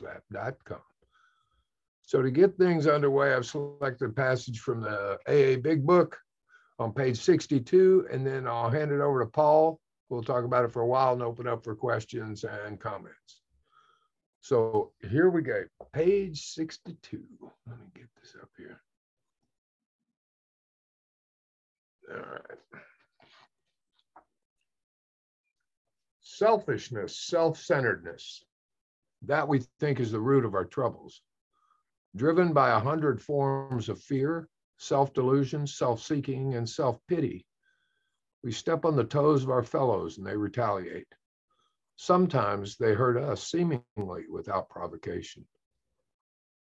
lab.com. So to get things underway, I've selected a passage from the AA Big Book on page 62, and then I'll hand it over to Paul. We'll talk about it for a while and open up for questions and comments. So here we go, page 62. Let me get this up here. All right. Selfishness, self centeredness, that we think is the root of our troubles. Driven by a hundred forms of fear, self delusion, self seeking, and self pity, we step on the toes of our fellows and they retaliate. Sometimes they hurt us seemingly without provocation.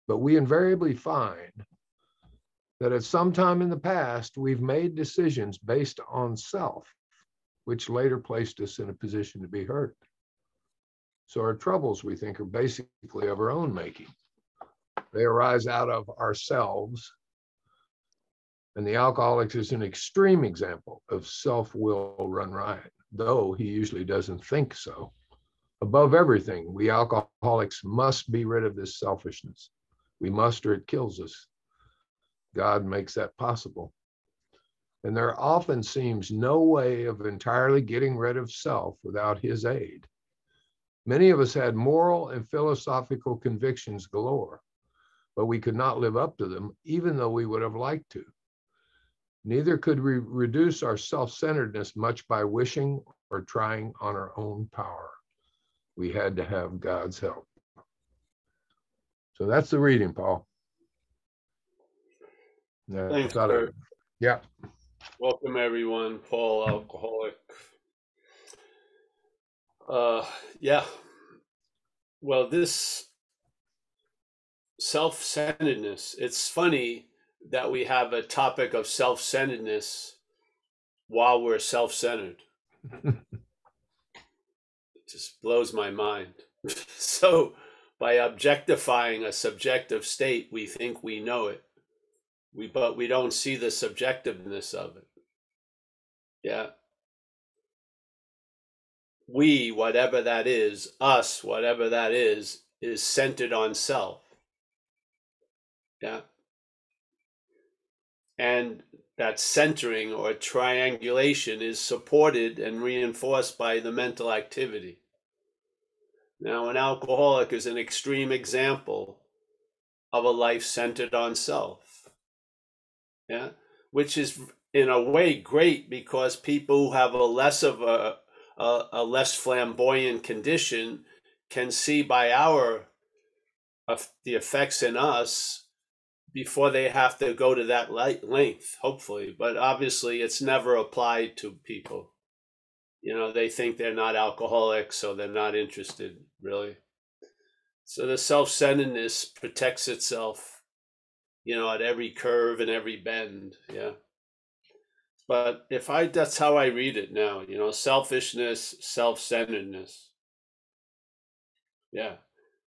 But we invariably find that at some time in the past, we've made decisions based on self, which later placed us in a position to be hurt. So our troubles, we think, are basically of our own making. They arise out of ourselves. And the alcoholic is an extreme example of self will run riot, though he usually doesn't think so. Above everything, we alcoholics must be rid of this selfishness. We must, or it kills us. God makes that possible. And there often seems no way of entirely getting rid of self without his aid. Many of us had moral and philosophical convictions galore, but we could not live up to them, even though we would have liked to. Neither could we reduce our self centeredness much by wishing or trying on our own power. We had to have God's help. So that's the reading, Paul. Thanks, Bert. Yeah. Welcome, everyone. Paul, alcoholic. Uh, yeah. Well, this self centeredness, it's funny that we have a topic of self centeredness while we're self centered. it just blows my mind. so, by objectifying a subjective state, we think we know it we but we don't see the subjectiveness of it yeah we whatever that is us whatever that is is centered on self. Yeah. And that centering or triangulation is supported and reinforced by the mental activity. Now an alcoholic is an extreme example of a life centered on self. Yeah, which is in a way great because people who have a less of a, a, a less flamboyant condition can see by our of the effects in us before they have to go to that length hopefully but obviously it's never applied to people you know they think they're not alcoholics so they're not interested really so the self-centeredness protects itself you know, at every curve and every bend. Yeah. But if I, that's how I read it now, you know, selfishness, self centeredness. Yeah.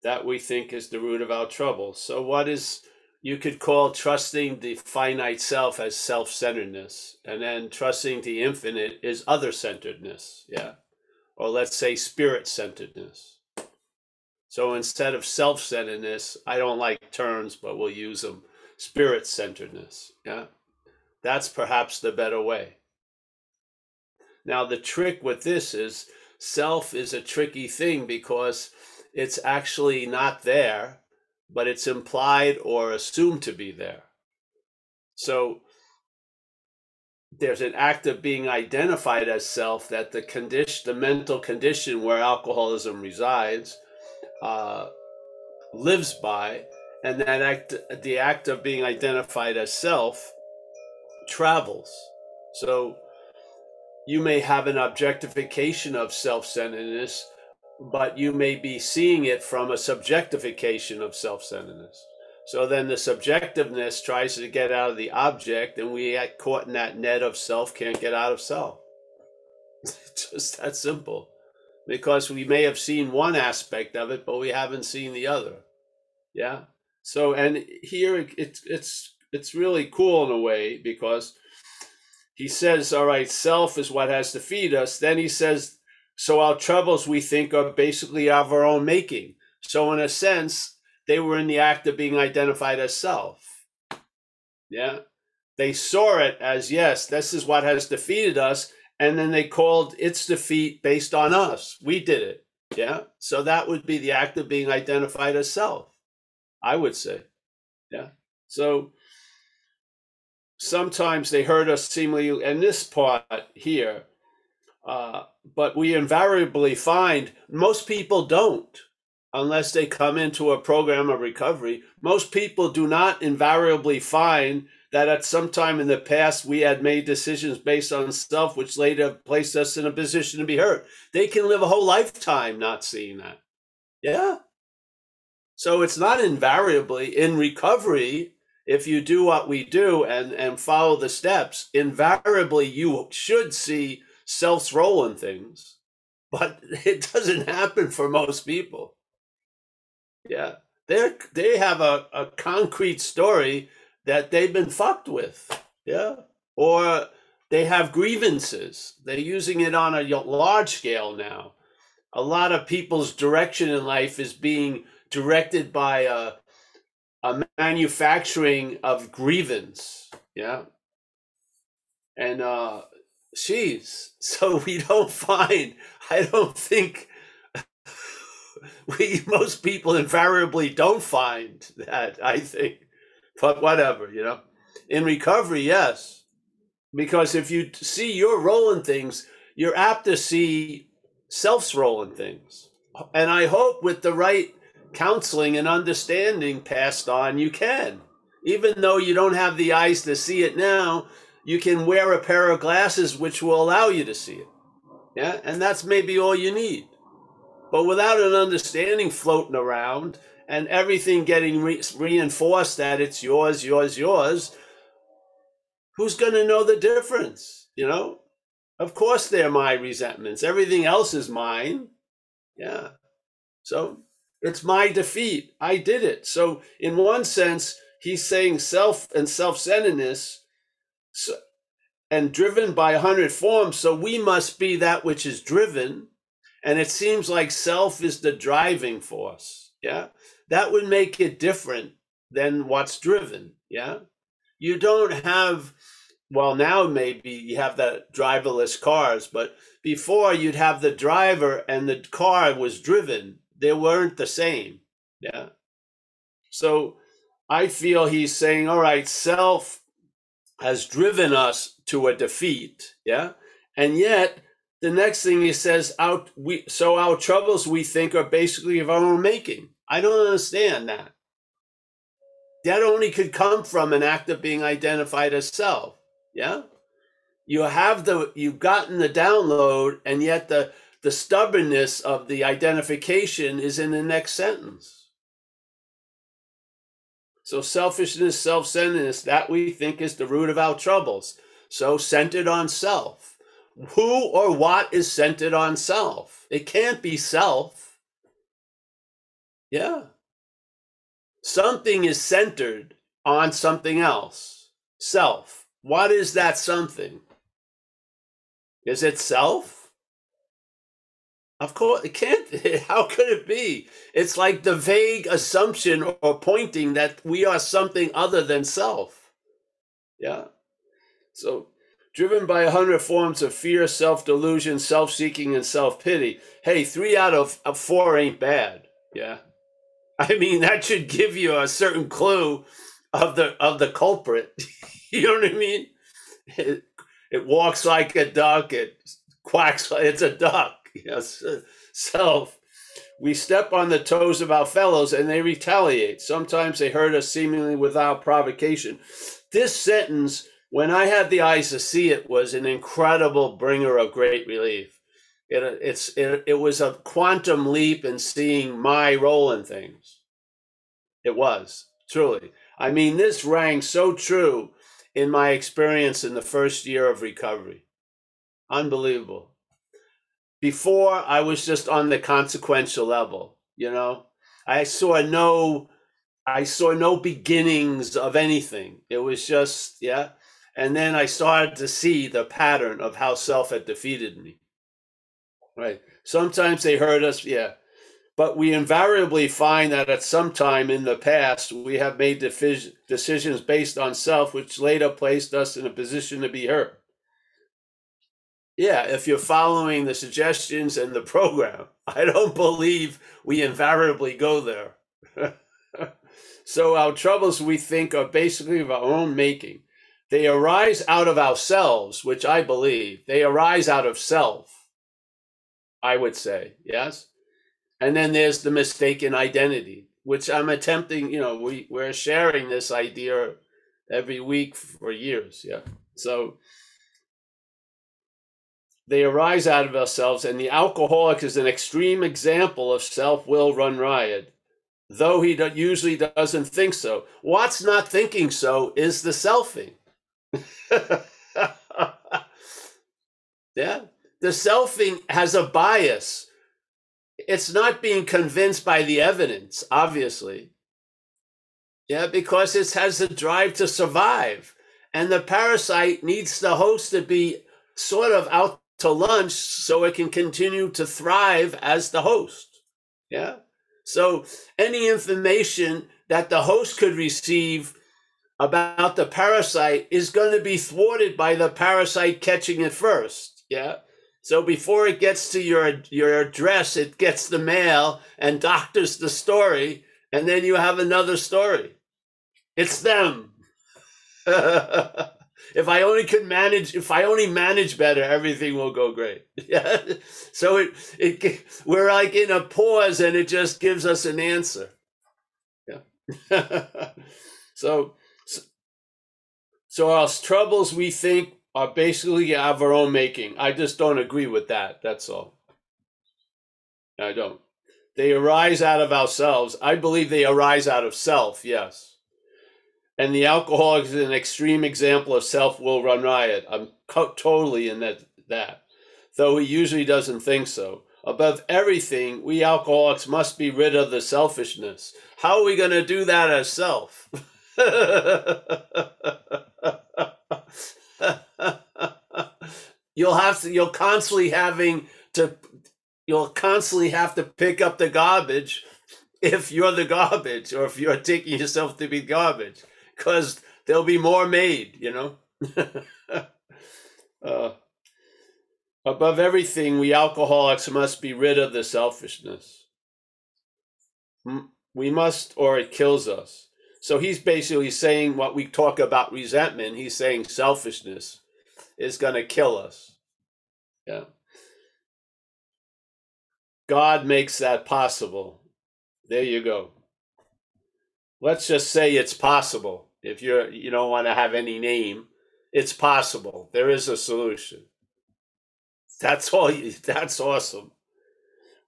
That we think is the root of our trouble. So, what is, you could call trusting the finite self as self centeredness, and then trusting the infinite is other centeredness. Yeah. Or let's say spirit centeredness. So instead of self centeredness, I don't like terms, but we'll use them spirit centeredness. Yeah. That's perhaps the better way. Now, the trick with this is self is a tricky thing because it's actually not there, but it's implied or assumed to be there. So there's an act of being identified as self that the condition, the mental condition where alcoholism resides, uh, lives by, and that act the act of being identified as self travels. So you may have an objectification of self-centeredness but you may be seeing it from a subjectification of self-centeredness. So then the subjectiveness tries to get out of the object and we get caught in that net of self can't get out of self. It's just that simple. Because we may have seen one aspect of it but we haven't seen the other. Yeah? So and here it's it's it's really cool in a way because he says, all right, self is what has to feed us. Then he says, so our troubles we think are basically of our own making. So, in a sense, they were in the act of being identified as self. Yeah. They saw it as, yes, this is what has defeated us. And then they called its defeat based on us. We did it. Yeah. So that would be the act of being identified as self, I would say. Yeah. So sometimes they hurt us seemingly, in this part here, uh, but we invariably find most people don't unless they come into a program of recovery. Most people do not invariably find that at some time in the past we had made decisions based on self, which later placed us in a position to be hurt. They can live a whole lifetime not seeing that. Yeah. So it's not invariably in recovery. If you do what we do and, and follow the steps, invariably you should see self's role in things. But it doesn't happen for most people. Yeah. They they have a, a concrete story that they've been fucked with. Yeah. Or they have grievances. They're using it on a large scale now. A lot of people's direction in life is being directed by a, a manufacturing of grievance. Yeah. And, uh, geez, so we don't find, I don't think we, most people invariably don't find that, I think but whatever, you know. In recovery, yes. Because if you see your role in things, you're apt to see self's role in things. And I hope with the right counseling and understanding passed on, you can. Even though you don't have the eyes to see it now, you can wear a pair of glasses which will allow you to see it. Yeah. And that's maybe all you need. But without an understanding floating around, and everything getting re- reinforced that it's yours, yours, yours, who's going to know the difference? You know, of course they're my resentments. Everything else is mine. Yeah. So it's my defeat. I did it. So, in one sense, he's saying self and self centeredness so, and driven by a hundred forms. So, we must be that which is driven. And it seems like self is the driving force. Yeah that would make it different than what's driven. Yeah. You don't have, well, now maybe you have the driverless cars, but before you'd have the driver and the car was driven. They weren't the same. Yeah. So I feel he's saying, all right, self has driven us to a defeat. Yeah. And yet, the next thing he says, out we so our troubles we think are basically of our own making. I don't understand that. That only could come from an act of being identified as self. Yeah? You have the you've gotten the download, and yet the the stubbornness of the identification is in the next sentence. So selfishness, self-centeredness, that we think is the root of our troubles. So centered on self. Who or what is centered on self? It can't be self. Yeah. Something is centered on something else. Self. What is that something? Is it self? Of course, it can't. How could it be? It's like the vague assumption or pointing that we are something other than self. Yeah. So, driven by a hundred forms of fear, self delusion, self seeking, and self pity. Hey, three out of, four ain't bad. Yeah. I mean, that should give you a certain clue of the of the culprit. you know what I mean? It, it walks like a duck. It quacks. Like, it's a duck. Yes. self. we step on the toes of our fellows, and they retaliate. Sometimes they hurt us seemingly without provocation. This sentence, when I had the eyes to see it, was an incredible bringer of great relief. It, it's it, it was a quantum leap in seeing my role in things. It was truly. I mean, this rang so true in my experience in the first year of recovery. Unbelievable. Before, I was just on the consequential level, you know. I saw no I saw no beginnings of anything. It was just, yeah. And then I started to see the pattern of how self had defeated me. Right. Sometimes they hurt us, yeah. but we invariably find that at some time in the past we have made decisions based on self, which later placed us in a position to be hurt. Yeah, if you're following the suggestions and the program, I don't believe we invariably go there. so our troubles we think are basically of our own making. They arise out of ourselves, which I believe. They arise out of self, I would say, yes? And then there's the mistaken identity, which I'm attempting, you know, we, we're sharing this idea every week for years, yeah? So they arise out of ourselves, and the alcoholic is an extreme example of self will run riot, though he usually doesn't think so. What's not thinking so is the selfing. yeah, the selfing has a bias. It's not being convinced by the evidence, obviously. Yeah, because it has a drive to survive. And the parasite needs the host to be sort of out to lunch so it can continue to thrive as the host. Yeah. So any information that the host could receive about the parasite is going to be thwarted by the parasite catching it first. Yeah. So before it gets to your your address, it gets the mail and doctors the story, and then you have another story. It's them. if I only could manage, if I only manage better, everything will go great. Yeah. So it it we're like in a pause, and it just gives us an answer. Yeah. so so our troubles we think are basically of our own making. I just don't agree with that. That's all. I don't. They arise out of ourselves. I believe they arise out of self. Yes. And the alcoholic is an extreme example of self will run riot. I'm totally in that, that, though he usually doesn't think so. Above everything, we alcoholics must be rid of the selfishness. How are we going to do that self? you'll have to, you'll constantly having to, you'll constantly have to pick up the garbage if you're the garbage or if you're taking yourself to be garbage because there'll be more made, you know. uh, above everything, we alcoholics must be rid of the selfishness. We must, or it kills us. So he's basically saying what we talk about resentment. He's saying selfishness is going to kill us. Yeah. God makes that possible. There you go let's just say it's possible. If you're you don't want to have any name, it's possible. There is a solution. That's all. You, that's awesome.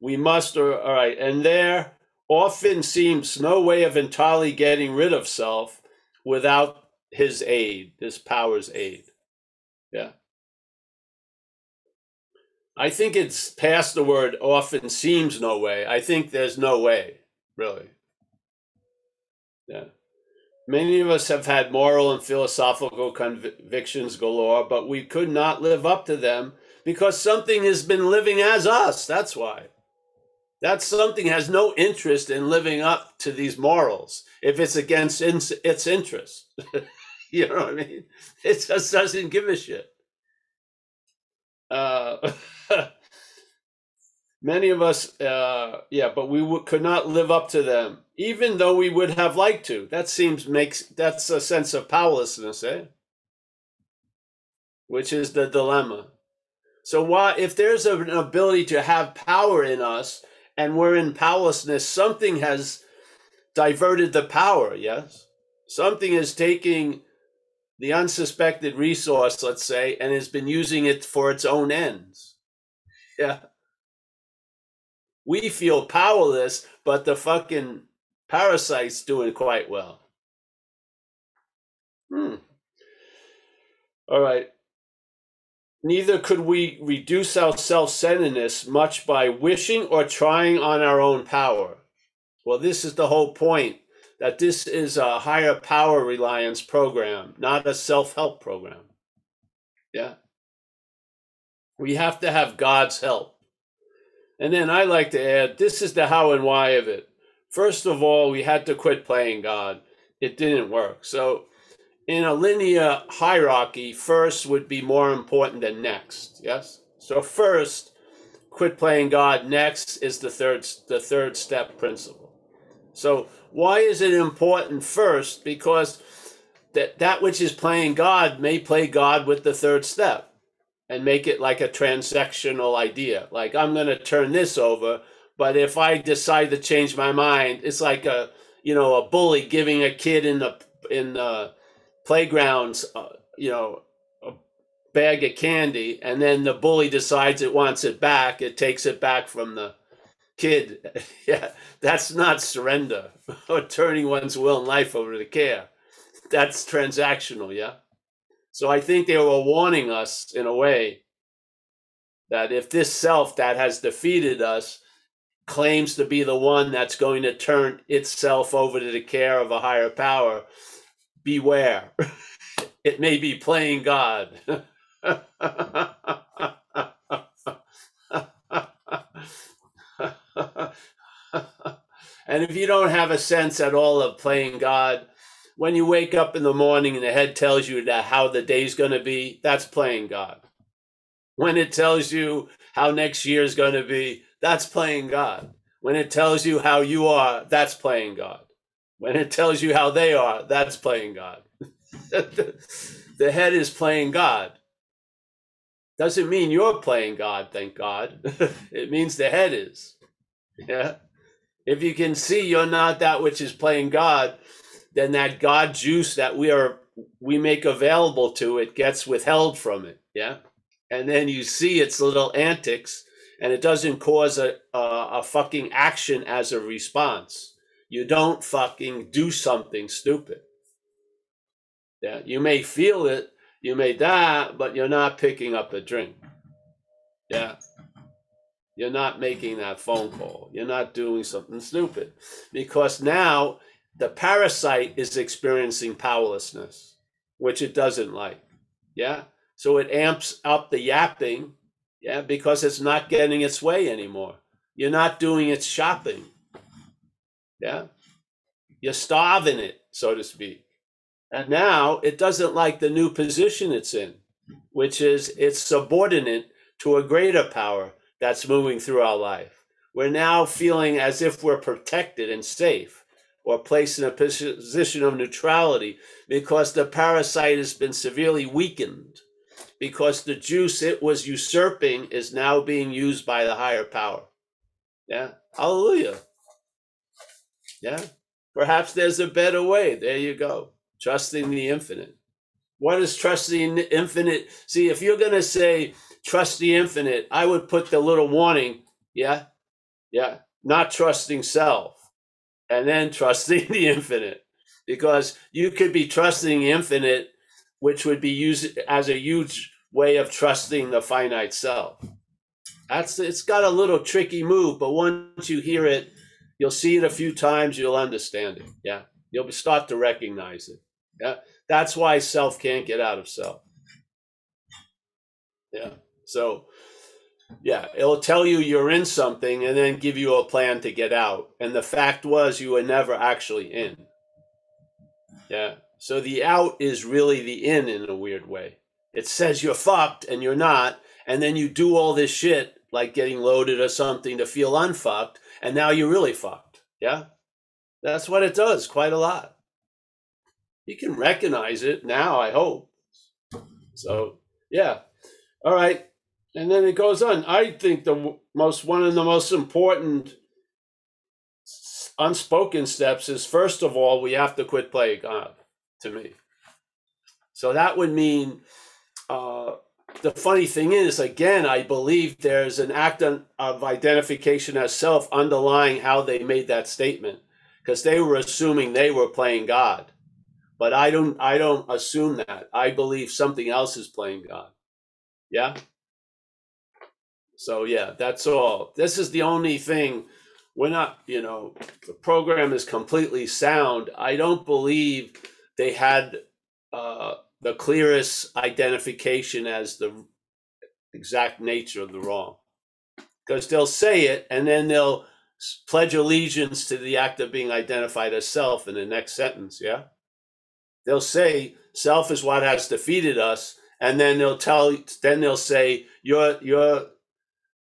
We must. Uh, all right, and there often seems no way of entirely getting rid of self without his aid, his power's aid. Yeah. I think it's past the word often seems no way. I think there's no way, really. Yeah. Many of us have had moral and philosophical convictions galore, but we could not live up to them because something has been living as us. That's why. That something has no interest in living up to these morals if it's against its interest. you know what I mean? It just doesn't give a shit. Uh, Many of us, uh, yeah, but we w- could not live up to them, even though we would have liked to. That seems makes that's a sense of powerlessness, eh? Which is the dilemma. So, why, if there's an ability to have power in us and we're in powerlessness, something has diverted the power. Yes, something is taking the unsuspected resource, let's say, and has been using it for its own ends. Yeah we feel powerless, but the fucking parasite's doing quite well. Hmm. All right. Neither could we reduce our self centeredness much by wishing or trying on our own power. Well, this is the whole point that this is a higher power reliance program, not a self help program. Yeah. We have to have God's help. And then I like to add this is the how and why of it. First of all, we had to quit playing God. It didn't work. So, in a linear hierarchy, first would be more important than next. Yes? So, first, quit playing God. Next is the third, the third step principle. So, why is it important first? Because that, that which is playing God may play God with the third step and make it like a transactional idea. Like I'm going to turn this over, but if I decide to change my mind, it's like a you know a bully giving a kid in the in the playgrounds, uh, you know, a bag of candy, and then the bully decides it wants it back. It takes it back from the kid. yeah, that's not surrender or turning one's will and life over to care. That's transactional. Yeah. So I think they were warning us in a way that if this self that has defeated us claims to be the one that's going to turn itself over to the care of a higher power, beware. it may be playing God. and if you don't have a sense at all of playing God, when you wake up in the morning and the head tells you that how the day's going to be, that's playing God. When it tells you how next year is going to be, that's playing God. When it tells you how you are, that's playing God. When it tells you how they are, that's playing God. the head is playing God. Doesn't mean you're playing God, thank God. it means the head is. Yeah. If you can see you're not that which is playing God, then that God juice that we are we make available to it gets withheld from it. Yeah. And then you see its little antics and it doesn't cause a, a, a fucking action as a response. You don't fucking do something stupid. Yeah. You may feel it, you may die, but you're not picking up a drink. Yeah. You're not making that phone call. You're not doing something stupid because now the parasite is experiencing powerlessness, which it doesn't like. Yeah. So it amps up the yapping. Yeah. Because it's not getting its way anymore. You're not doing its shopping. Yeah. You're starving it, so to speak. And now it doesn't like the new position it's in, which is it's subordinate to a greater power that's moving through our life. We're now feeling as if we're protected and safe or placed in a position of neutrality because the parasite has been severely weakened because the juice it was usurping is now being used by the higher power. Yeah. Hallelujah. Yeah. Perhaps there's a better way. There you go. Trusting the infinite. What is trusting the infinite? See, if you're going to say trust the infinite, I would put the little warning. Yeah. Yeah. Not trusting self and then trusting the infinite. Because you could be trusting infinite which would be used as a huge way of trusting the finite self. That's it's got a little tricky move but once you hear it you'll see it a few times you'll understand it. Yeah. You'll start to recognize it. Yeah. That's why self can't get out of self. Yeah. So yeah, it'll tell you you're in something and then give you a plan to get out. And the fact was, you were never actually in. Yeah. So the out is really the in in a weird way. It says you're fucked and you're not. And then you do all this shit like getting loaded or something to feel unfucked. And now you're really fucked. Yeah. That's what it does quite a lot. You can recognize it now, I hope. So, yeah. All right. And then it goes on. I think the most one of the most important unspoken steps is first of all we have to quit playing God. To me, so that would mean. Uh, the funny thing is, again, I believe there's an act of identification as self underlying how they made that statement, because they were assuming they were playing God, but I don't. I don't assume that. I believe something else is playing God. Yeah. So yeah, that's all. This is the only thing. We're not, you know, the program is completely sound. I don't believe they had uh, the clearest identification as the exact nature of the wrong. because they'll say it and then they'll pledge allegiance to the act of being identified as self in the next sentence. Yeah. They'll say self is what has defeated us. And then they'll tell, then they'll say, you're, you're,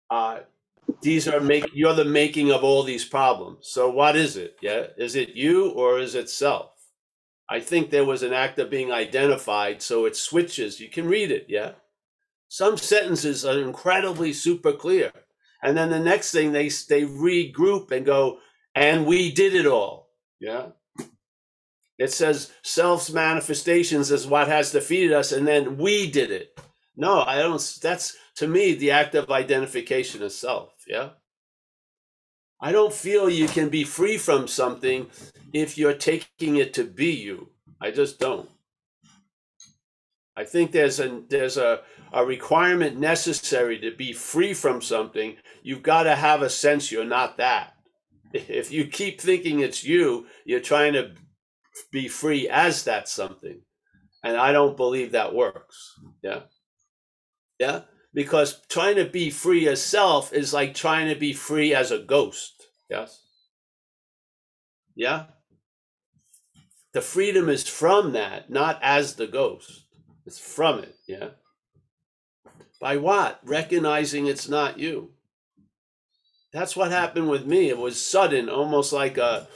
uh, these are make you're the making of all these problems. So what is it? Yeah. Is it you or is it self? I think there was an act of being identified. So it switches. You can read it. Yeah. Some sentences are incredibly super clear and then the next thing they they regroup and go and we did it all yeah it says self's manifestations is what has defeated us and then we did it no i don't that's to me the act of identification of self yeah i don't feel you can be free from something if you're taking it to be you i just don't i think there's a there's a a requirement necessary to be free from something, you've got to have a sense you're not that. If you keep thinking it's you, you're trying to be free as that something. And I don't believe that works. Yeah. Yeah. Because trying to be free as self is like trying to be free as a ghost. Yes. Yeah. The freedom is from that, not as the ghost. It's from it. Yeah. By what? Recognizing it's not you. That's what happened with me. It was sudden, almost like a,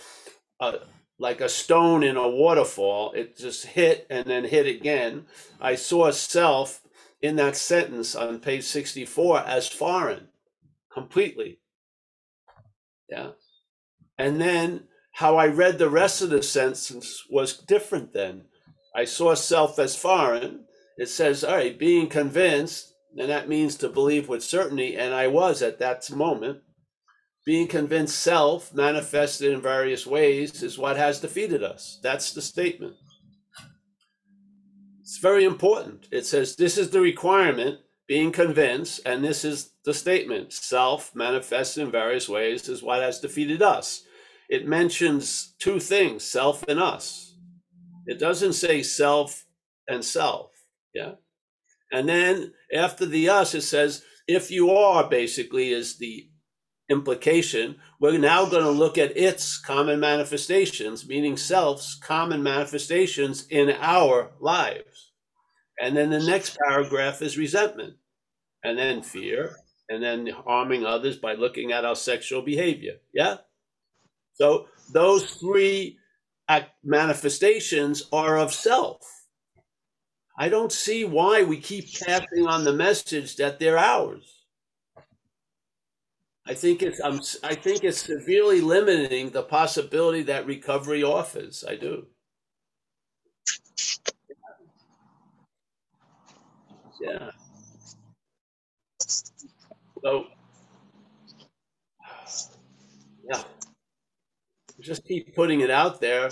a like a stone in a waterfall. It just hit and then hit again. I saw self in that sentence on page 64 as foreign completely. Yeah. And then how I read the rest of the sentence was different then. I saw self as foreign. It says, all right, being convinced and that means to believe with certainty, and I was at that moment. Being convinced self, manifested in various ways, is what has defeated us. That's the statement. It's very important. It says this is the requirement, being convinced, and this is the statement self, manifested in various ways, is what has defeated us. It mentions two things self and us. It doesn't say self and self. Yeah. And then after the us, it says, if you are basically is the implication. We're now going to look at its common manifestations, meaning self's common manifestations in our lives. And then the next paragraph is resentment, and then fear, and then harming others by looking at our sexual behavior. Yeah? So those three manifestations are of self. I don't see why we keep passing on the message that they're ours. I think it's I'm, I think it's severely limiting the possibility that recovery offers. I do. Yeah. So yeah. Just keep putting it out there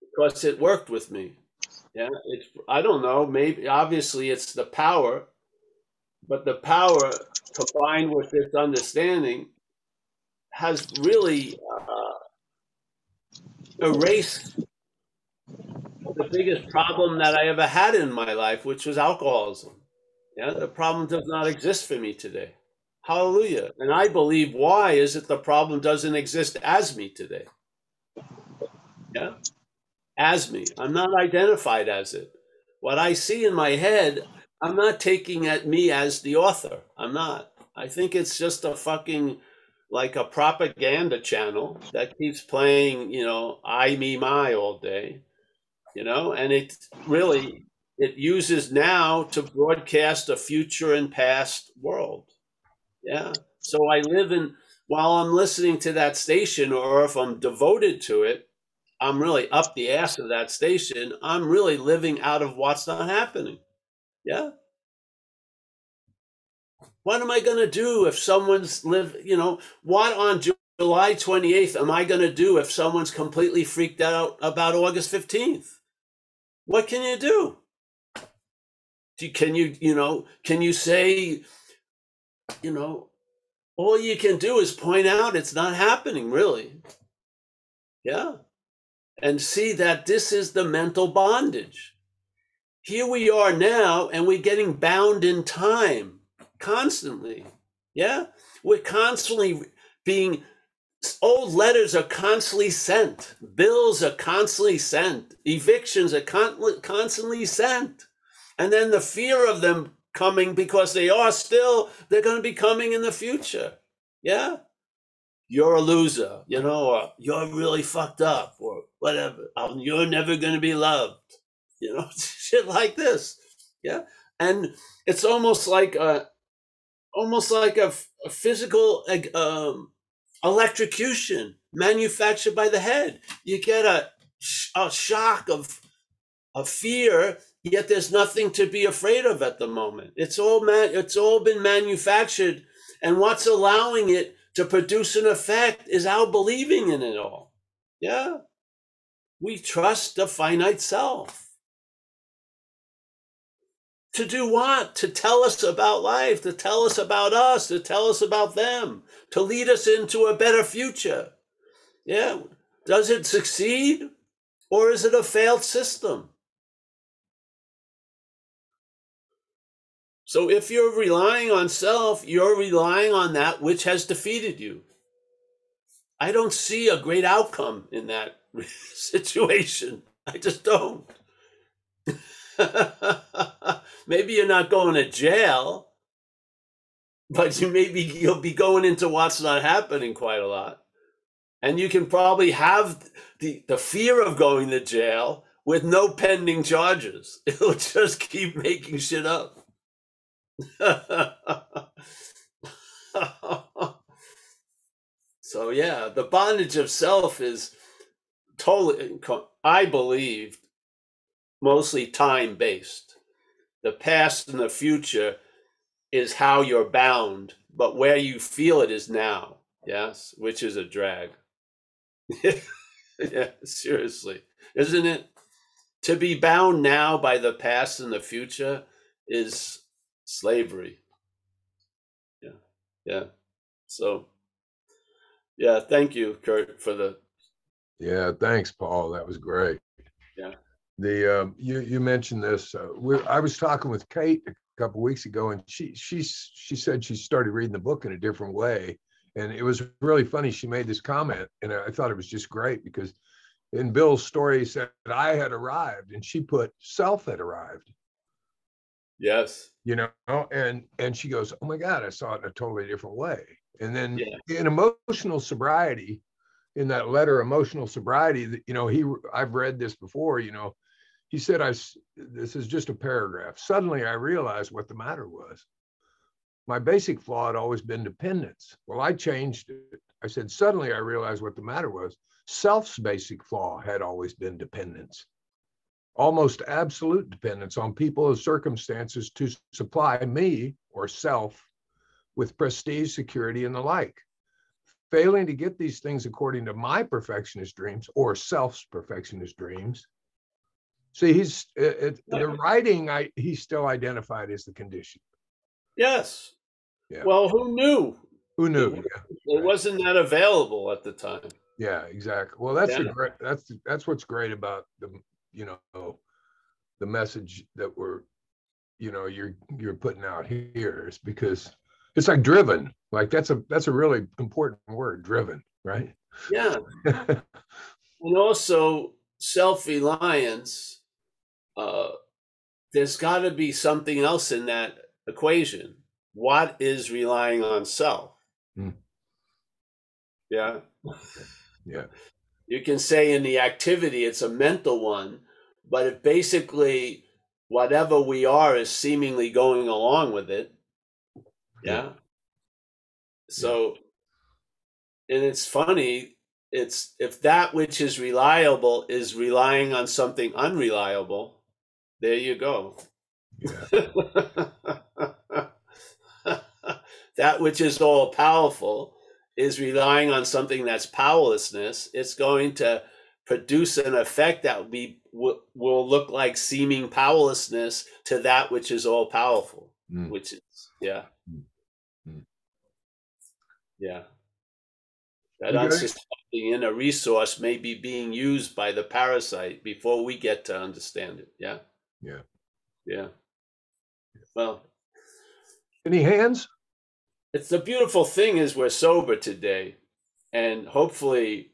because it worked with me. Yeah, it's I don't know. Maybe obviously it's the power, but the power combined with this understanding has really uh, erased the biggest problem that I ever had in my life, which was alcoholism. Yeah, the problem does not exist for me today. Hallelujah. And I believe why is it the problem doesn't exist as me today. Yeah as me. I'm not identified as it. What I see in my head, I'm not taking at me as the author. I'm not. I think it's just a fucking like a propaganda channel that keeps playing, you know, I, me, my all day, you know, and it really it uses now to broadcast a future and past world. Yeah. So I live in while I'm listening to that station or if I'm devoted to it, I'm really up the ass of that station. I'm really living out of what's not happening. Yeah. What am I going to do if someone's live, you know, what on July 28th am I going to do if someone's completely freaked out about August 15th? What can you do? Can you, you know, can you say, you know, all you can do is point out it's not happening, really. Yeah and see that this is the mental bondage. Here we are now, and we're getting bound in time constantly. Yeah, we're constantly being old letters are constantly sent, bills are constantly sent, evictions are con- constantly sent, and then the fear of them coming because they are still they're going to be coming in the future. Yeah, you're a loser, you know, or you're really fucked up, or whatever. You're never going to be loved, you know, shit like this. Yeah, and it's almost like a almost like a, a physical um, electrocution manufactured by the head. You get a, a shock of, of fear, yet there's nothing to be afraid of at the moment. It's all man, it's all been manufactured, and what's allowing it to produce an effect is our believing in it all. Yeah, we trust the finite self. To do what? To tell us about life, to tell us about us, to tell us about them, to lead us into a better future. Yeah. Does it succeed or is it a failed system? So if you're relying on self, you're relying on that which has defeated you. I don't see a great outcome in that situation. I just don't. maybe you're not going to jail, but you maybe you'll be going into what's not happening quite a lot. And you can probably have the, the fear of going to jail with no pending charges. It'll just keep making shit up. So yeah, the bondage of self is totally I believe mostly time based. The past and the future is how you're bound, but where you feel it is now. Yes, which is a drag. yeah, seriously. Isn't it? To be bound now by the past and the future is slavery. Yeah. Yeah. So, yeah, thank you, Kurt, for the. Yeah, thanks, Paul. That was great. Yeah the um, you you mentioned this. Uh, I was talking with Kate a couple weeks ago, and she she she said she started reading the book in a different way, and it was really funny. She made this comment, and I thought it was just great because in Bill's story, he said I had arrived, and she put self had arrived. Yes. You know, and and she goes, "Oh my God, I saw it in a totally different way." And then yeah. in emotional sobriety, in that letter, emotional sobriety, you know, he I've read this before. You know, he said, I, this is just a paragraph. Suddenly I realized what the matter was. My basic flaw had always been dependence. Well, I changed it. I said, suddenly I realized what the matter was. Self's basic flaw had always been dependence, almost absolute dependence on people or circumstances to supply me or self with prestige, security, and the like. Failing to get these things according to my perfectionist dreams or self's perfectionist dreams, See, he's it, it, the writing. I he still identified as the condition. Yes. Yeah. Well, who knew? Who knew? It, yeah. it wasn't that available at the time. Yeah, exactly. Well, that's yeah. the great. That's that's what's great about the you know the message that we're you know you're you're putting out here is because it's like driven. Like that's a that's a really important word, driven, right? Yeah. and also self reliance uh, there's got to be something else in that equation. What is relying on self? Mm. Yeah. Yeah. You can say in the activity it's a mental one, but if basically whatever we are is seemingly going along with it. Yeah. yeah. So, and it's funny, it's if that which is reliable is relying on something unreliable, there you go. Yeah. that which is all powerful is relying on something that's powerlessness. It's going to produce an effect that will be will look like seeming powerlessness to that which is all powerful. Mm. Which is yeah, mm. yeah. That unsuspecting inner resource may be being used by the parasite before we get to understand it. Yeah. Yeah. Yeah. Well, any hands? It's the beautiful thing is we're sober today, and hopefully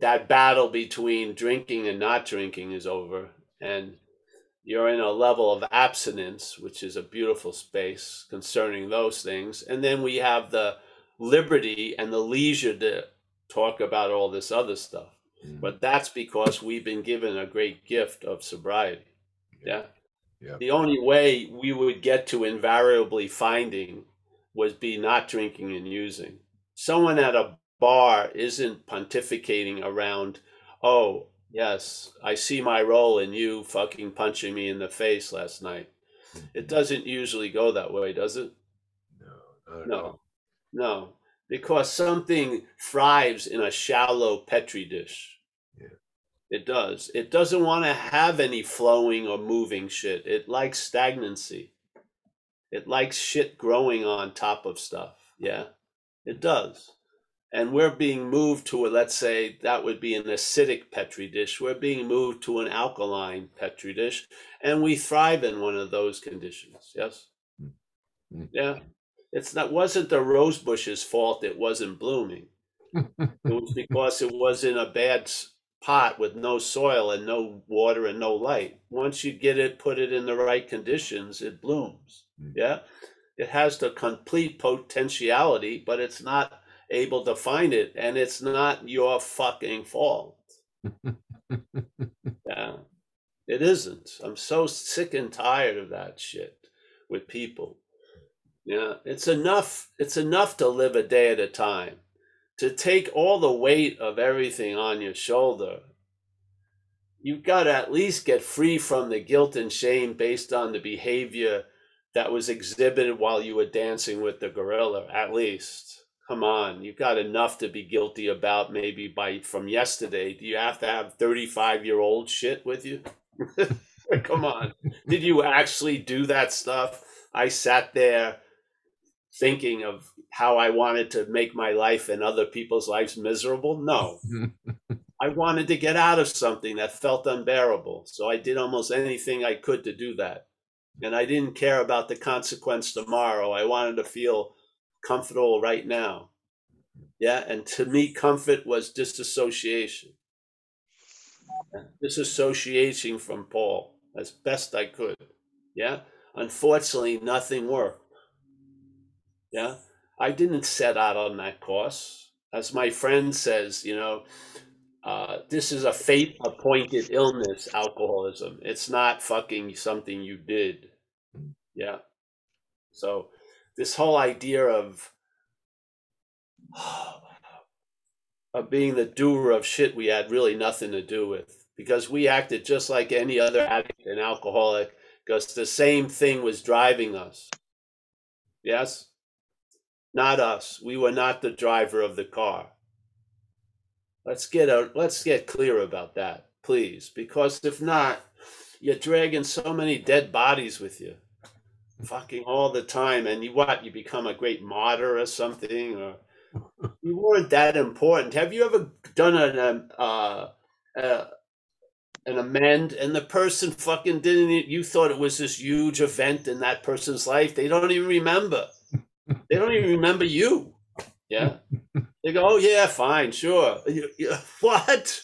that battle between drinking and not drinking is over, and you're in a level of abstinence, which is a beautiful space concerning those things. And then we have the liberty and the leisure to talk about all this other stuff. Mm. But that's because we've been given a great gift of sobriety. Yeah. Yeah. The only way we would get to invariably finding was be not drinking and using. Someone at a bar isn't pontificating around, oh, yes, I see my role in you fucking punching me in the face last night. It doesn't usually go that way, does it? No, No. No, because something thrives in a shallow petri dish. Yeah. It does. It doesn't want to have any flowing or moving shit. It likes stagnancy. It likes shit growing on top of stuff. Yeah, it does. And we're being moved to a, let's say that would be an acidic petri dish. We're being moved to an alkaline petri dish, and we thrive in one of those conditions. Yes. Mm. Yeah. It's not wasn't the rose bush's fault it wasn't blooming. It was because it was in a bad pot with no soil and no water and no light. Once you get it, put it in the right conditions, it blooms. Mm. Yeah. It has the complete potentiality, but it's not able to find it, and it's not your fucking fault. Yeah. It isn't. I'm so sick and tired of that shit with people. Yeah, it's enough it's enough to live a day at a time. To take all the weight of everything on your shoulder. You've got to at least get free from the guilt and shame based on the behavior that was exhibited while you were dancing with the gorilla at least. Come on, you've got enough to be guilty about maybe by from yesterday. Do you have to have 35 year old shit with you? Come on. Did you actually do that stuff? I sat there thinking of how I wanted to make my life and other people's lives miserable. No. I wanted to get out of something that felt unbearable. So I did almost anything I could to do that. And I didn't care about the consequence tomorrow. I wanted to feel comfortable right now. Yeah. And to me, comfort was disassociation. Disassociation from Paul as best I could. Yeah. Unfortunately, nothing worked. Yeah. I didn't set out on that course. As my friend says, you know, uh, this is a fate appointed illness, alcoholism. It's not fucking something you did. Yeah. So, this whole idea of of being the doer of shit we had really nothing to do with because we acted just like any other addict and alcoholic because the same thing was driving us. Yes? Not us. We were not the driver of the car. Let's get out let's get clear about that, please, because if not, you're dragging so many dead bodies with you. Fucking all the time, and you what? You become a great martyr or something, or you weren't that important. Have you ever done an um, uh, uh, an amend, and the person fucking didn't? You thought it was this huge event in that person's life. They don't even remember. They don't even remember you. Yeah. They go, oh yeah, fine, sure. You- you- what?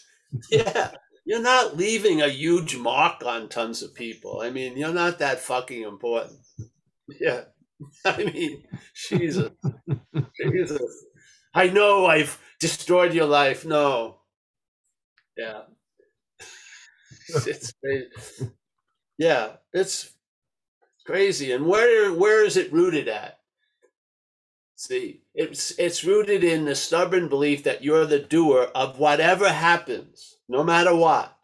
Yeah. You're not leaving a huge mark on tons of people. I mean, you're not that fucking important. Yeah. I mean, Jesus. Jesus. I know I've destroyed your life. No. Yeah. It's crazy. Yeah, it's crazy. And where where is it rooted at? See, it's it's rooted in the stubborn belief that you're the doer of whatever happens, no matter what.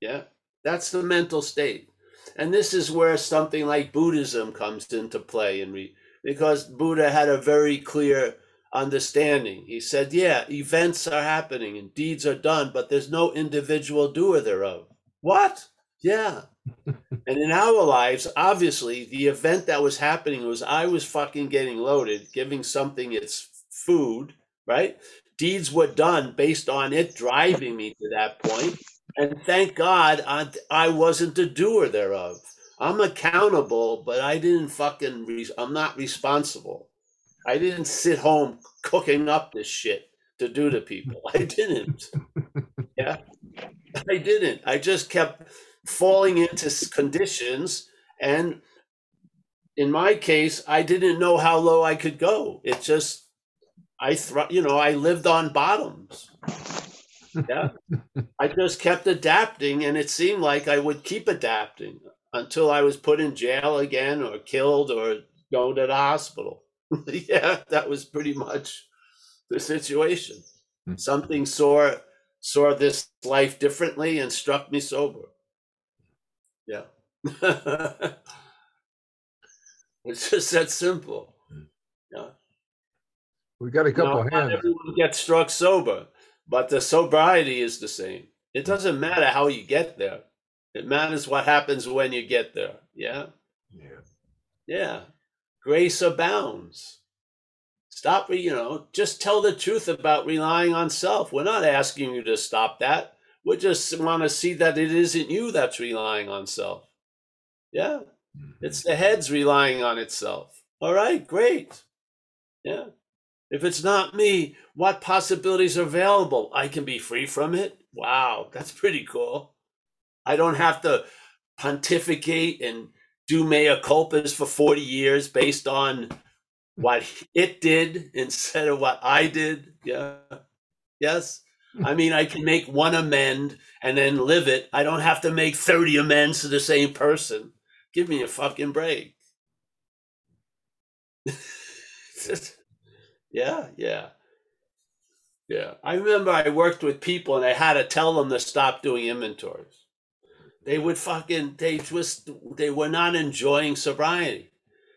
Yeah. That's the mental state. And this is where something like Buddhism comes into play and re- because Buddha had a very clear understanding. He said, yeah, events are happening and deeds are done, but there's no individual doer thereof. What? Yeah. And in our lives, obviously, the event that was happening was I was fucking getting loaded, giving something its food, right? Deeds were done based on it driving me to that point. And thank God I, I wasn't the doer thereof. I'm accountable, but I didn't fucking, re- I'm not responsible. I didn't sit home cooking up this shit to do to people. I didn't. yeah. I didn't. I just kept falling into conditions and in my case, I didn't know how low I could go. It just I thr- you know, I lived on bottoms. Yeah. I just kept adapting and it seemed like I would keep adapting until I was put in jail again or killed or go to the hospital. yeah, that was pretty much the situation. Hmm. Something saw saw this life differently and struck me sober. Yeah. it's just that simple. Yeah. We got a couple now, hands. Everyone gets struck sober, but the sobriety is the same. It hmm. doesn't matter how you get there. It matters what happens when you get there. Yeah. Yeah. Yeah. Grace abounds. Stop, you know, just tell the truth about relying on self. We're not asking you to stop that. We just want to see that it isn't you that's relying on self. Yeah. Mm-hmm. It's the head's relying on itself. All right, great. Yeah. If it's not me, what possibilities are available? I can be free from it. Wow, that's pretty cool. I don't have to pontificate and do mea culpas for 40 years based on what it did instead of what I did. Yeah. Yes. I mean, I can make one amend and then live it. I don't have to make 30 amends to the same person. Give me a fucking break. yeah, yeah. Yeah. I remember I worked with people and I had to tell them to stop doing inventories. They would fucking, they just, they were not enjoying sobriety.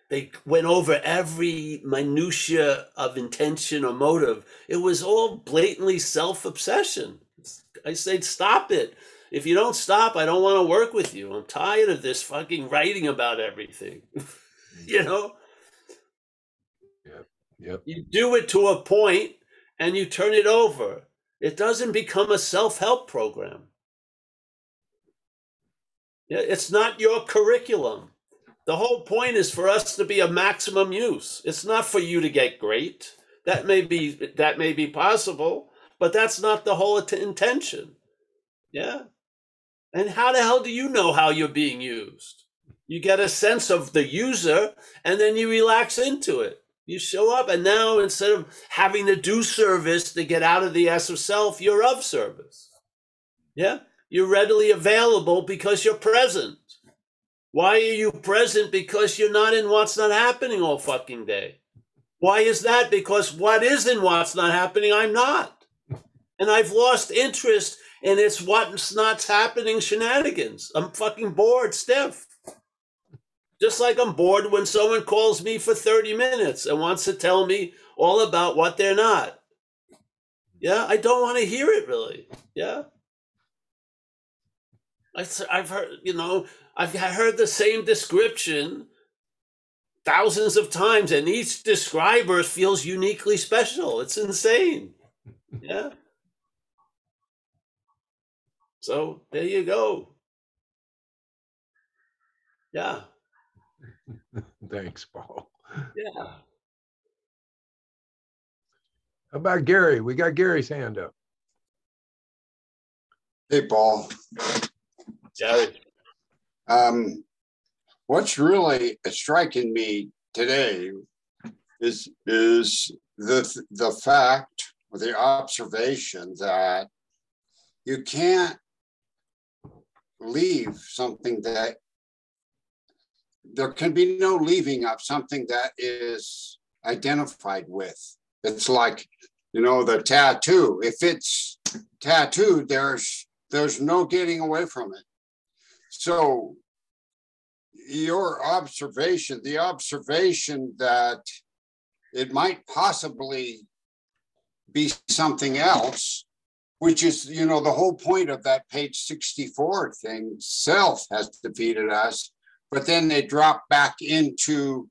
They went over every minutia of intention or motive. It was all blatantly self obsession. I said, stop it. If you don't stop, I don't want to work with you. I'm tired of this fucking writing about everything. you know? Yep. Yep. You do it to a point and you turn it over. It doesn't become a self help program. It's not your curriculum. The whole point is for us to be a maximum use. It's not for you to get great. That may be that may be possible, but that's not the whole intention. Yeah. And how the hell do you know how you're being used? You get a sense of the user and then you relax into it. You show up and now instead of having to do service to get out of the S of self, you're of service. Yeah. You're readily available because you're present. Why are you present? Because you're not in what's not happening all fucking day. Why is that? Because what is in what's not happening, I'm not. And I've lost interest in it's what's not happening shenanigans. I'm fucking bored stiff. Just like I'm bored when someone calls me for 30 minutes and wants to tell me all about what they're not. Yeah, I don't want to hear it really. Yeah. I've heard, you know, I've heard the same description thousands of times, and each describer feels uniquely special. It's insane. Yeah. So there you go. Yeah. Thanks, Paul. Yeah. How about Gary? We got Gary's hand up. Hey, Paul. Gary. Um, what's really striking me today is is the the fact or the observation that you can't leave something that there can be no leaving of something that is identified with. It's like, you know, the tattoo. If it's tattooed, there's there's no getting away from it. So your observation, the observation that it might possibly be something else, which is, you know, the whole point of that page 64 thing, self has defeated us, but then they drop back into,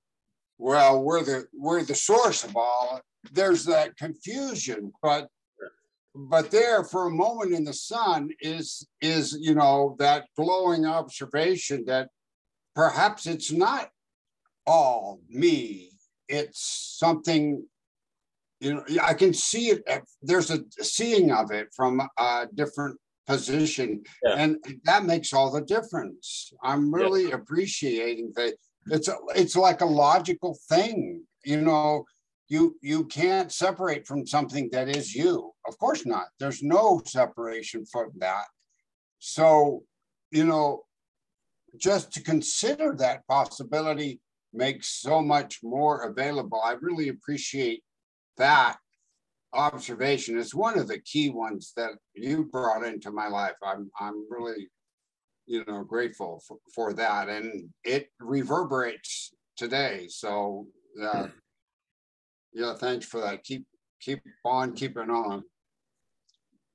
well, we're the we're the source of all. There's that confusion, but but there for a moment in the sun is is you know that glowing observation that perhaps it's not all me it's something you know i can see it eh, there's a seeing of it from a different position yeah. and that makes all the difference i'm really yeah. appreciating that it's a, it's like a logical thing you know you you can't separate from something that is you. Of course not. There's no separation from that. So you know just to consider that possibility makes so much more available. I really appreciate that observation. Is one of the key ones that you brought into my life. I'm i'm really you know grateful for, for that. And it reverberates today. So uh, yeah, thanks for that. Keep keep on keeping on.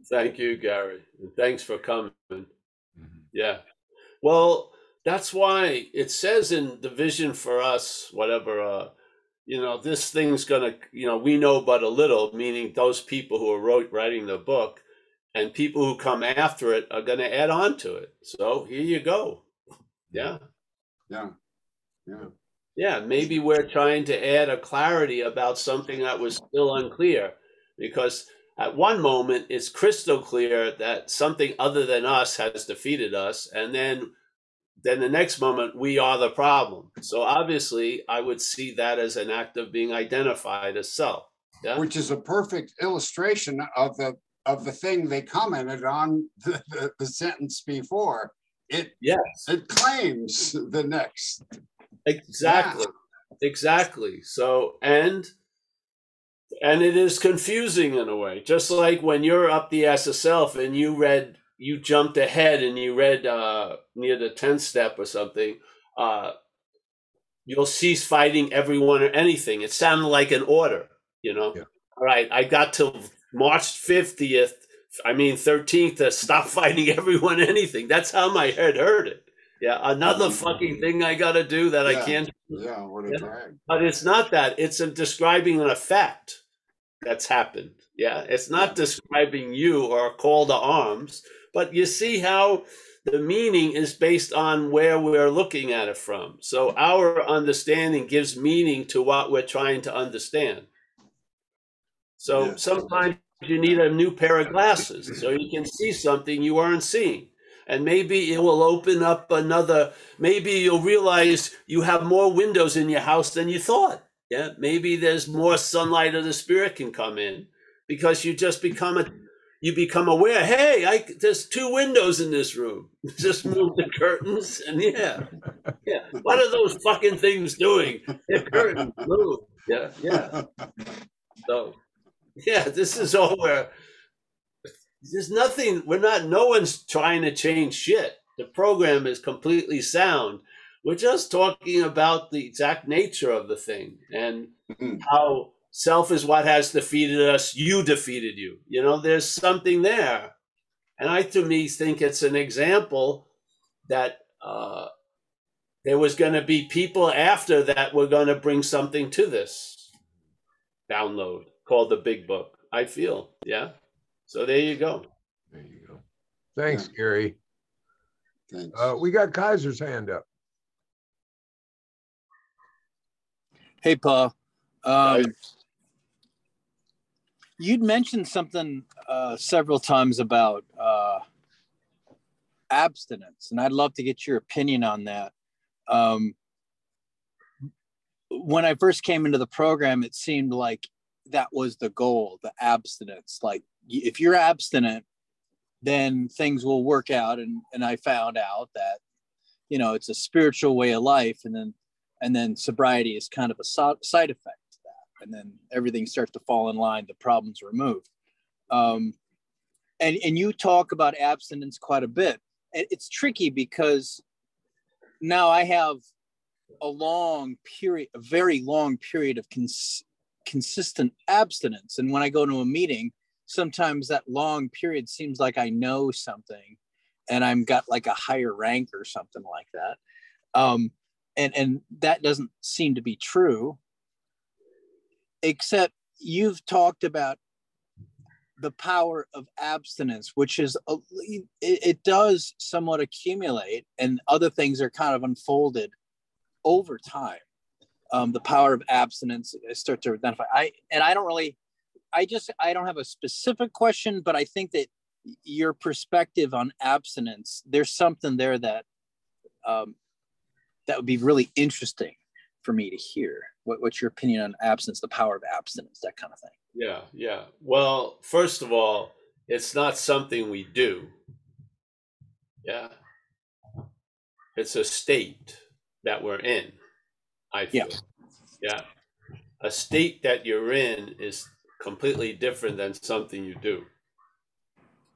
Thank you, Gary. And thanks for coming. Mm-hmm. Yeah. Well, that's why it says in the vision for us, whatever, uh, you know, this thing's gonna, you know, we know but a little, meaning those people who are wrote, writing the book and people who come after it are gonna add on to it. So here you go. Yeah. Yeah. Yeah. Yeah, maybe we're trying to add a clarity about something that was still unclear because at one moment it's crystal clear that something other than us has defeated us and then then the next moment we are the problem. So obviously i would see that as an act of being identified as self yeah? which is a perfect illustration of the of the thing they commented on the, the, the sentence before. It yes. it claims the next Exactly. Yeah. Exactly. So and and it is confusing in a way. Just like when you're up the ass of self and you read you jumped ahead and you read uh near the 10th step or something, uh you'll cease fighting everyone or anything. It sounded like an order, you know. Yeah. All right, I got till March 50th, I mean 13th to stop fighting everyone anything. That's how my head heard it. Yeah, another mm-hmm. fucking thing I got to do that yeah. I can't. Yeah, what a yeah. drag. But it's not that. It's a describing an effect that's happened. Yeah, it's not yeah. describing you or a call to arms. But you see how the meaning is based on where we're looking at it from. So our understanding gives meaning to what we're trying to understand. So sometimes you need a new pair of glasses so you can see something you aren't seeing and maybe it will open up another maybe you'll realize you have more windows in your house than you thought. Yeah maybe there's more sunlight of the spirit can come in because you just become a you become aware hey i there's two windows in this room. Just move the curtains and yeah. Yeah what are those fucking things doing? The curtains move. Yeah yeah. So yeah this is all where there's nothing we're not no one's trying to change shit. The program is completely sound. We're just talking about the exact nature of the thing and mm-hmm. how self is what has defeated us you defeated you. You know there's something there. And i to me think it's an example that uh, there was going to be people after that were going to bring something to this download called the big book. I feel yeah so there you go. There you go. Thanks, yeah. Gary. Thanks. Uh, we got Kaiser's hand up. Hey, Paul. Um, you'd mentioned something uh, several times about uh, abstinence, and I'd love to get your opinion on that. Um, when I first came into the program, it seemed like that was the goal, the abstinence. Like if you're abstinent, then things will work out. And and I found out that, you know, it's a spiritual way of life, and then and then sobriety is kind of a so- side effect to that. And then everything starts to fall in line. The problems removed. Um, and and you talk about abstinence quite a bit. It's tricky because now I have a long period, a very long period of cons- consistent abstinence. And when I go to a meeting, sometimes that long period seems like I know something and I'm got like a higher rank or something like that. Um, and, and that doesn't seem to be true, except you've talked about the power of abstinence, which is, a, it, it does somewhat accumulate and other things are kind of unfolded over time. um, the power of abstinence. I start to identify. I and I don't really. I just I don't have a specific question, but I think that your perspective on abstinence, there's something there that um, that would be really interesting for me to hear. What, what's your opinion on abstinence, the power of abstinence, that kind of thing? Yeah, yeah. Well, first of all, it's not something we do. Yeah. It's a state that we're in, I feel. Yeah. yeah. A state that you're in is completely different than something you do.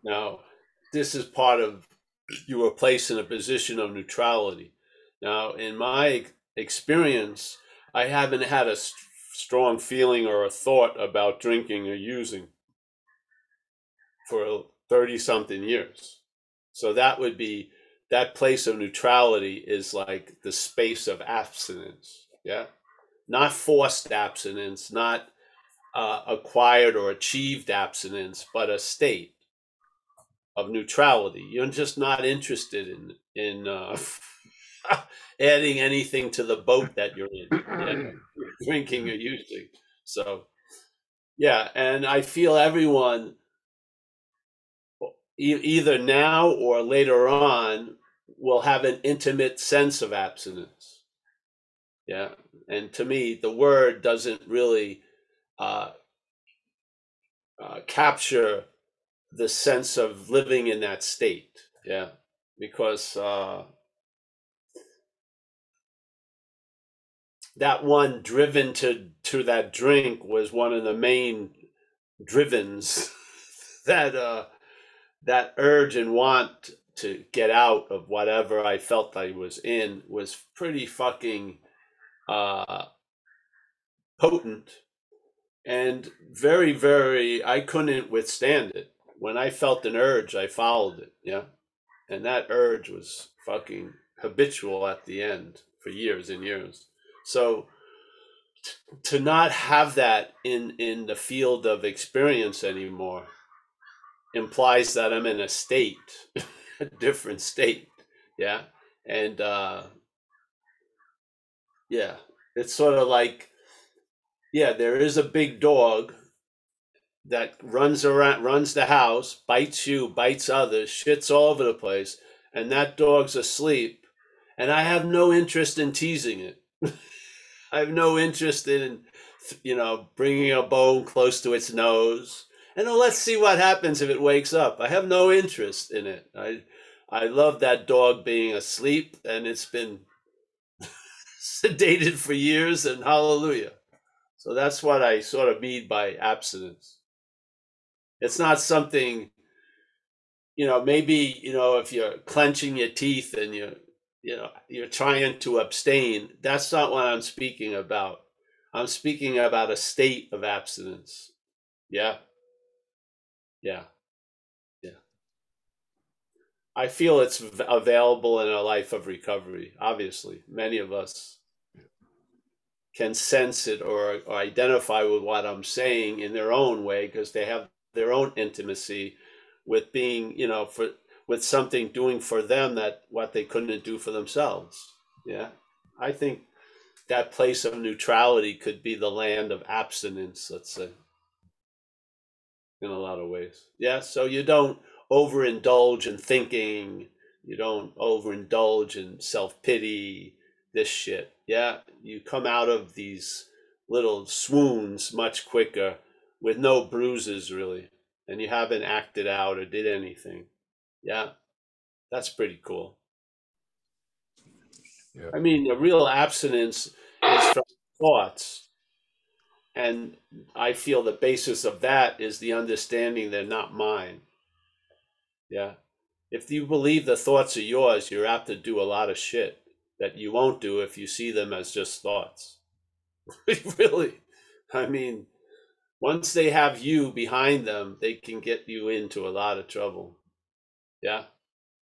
Now, this is part of you were placed in a position of neutrality. Now, in my experience, I haven't had a st- strong feeling or a thought about drinking or using for 30 something years. So that would be that place of neutrality is like the space of abstinence. Yeah. Not forced abstinence, not uh, acquired or achieved abstinence, but a state of neutrality. You're just not interested in in uh, adding anything to the boat that you're in, drinking or using. So, yeah, and I feel everyone either now or later on will have an intimate sense of abstinence. Yeah. And to me, the word doesn't really uh, uh, capture the sense of living in that state. Yeah. Because uh, that one driven to, to that drink was one of the main drivens that uh, that urge and want to get out of whatever I felt I was in was pretty fucking uh, potent and very, very, I couldn't withstand it. When I felt an urge, I followed it. Yeah. And that urge was fucking habitual at the end for years and years. So to not have that in, in the field of experience anymore implies that I'm in a state, a different state. Yeah. And uh yeah, it's sort of like yeah, there is a big dog that runs around runs the house, bites you, bites others, shits all over the place, and that dog's asleep, and I have no interest in teasing it. I have no interest in you know bringing a bone close to its nose and oh, let's see what happens if it wakes up. I have no interest in it. I I love that dog being asleep, and it's been sedated for years, and hallelujah. So that's what I sort of mean by abstinence. It's not something, you know, maybe, you know, if you're clenching your teeth and you're, you know, you're trying to abstain, that's not what I'm speaking about. I'm speaking about a state of abstinence. Yeah. Yeah. Yeah. I feel it's available in a life of recovery. Obviously, many of us can sense it or, or identify with what I'm saying in their own way because they have their own intimacy with being, you know, for with something doing for them that what they couldn't do for themselves. Yeah. I think that place of neutrality could be the land of abstinence, let's say in a lot of ways. Yeah, so you don't overindulge in thinking, you don't overindulge in self pity, this shit. Yeah, you come out of these little swoons much quicker with no bruises really, and you haven't acted out or did anything. Yeah, that's pretty cool. Yeah. I mean, the real abstinence is from thoughts and I feel the basis of that is the understanding they're not mine. Yeah. If you believe the thoughts are yours, you're apt to do a lot of shit that you won't do if you see them as just thoughts. really. I mean, once they have you behind them, they can get you into a lot of trouble. Yeah.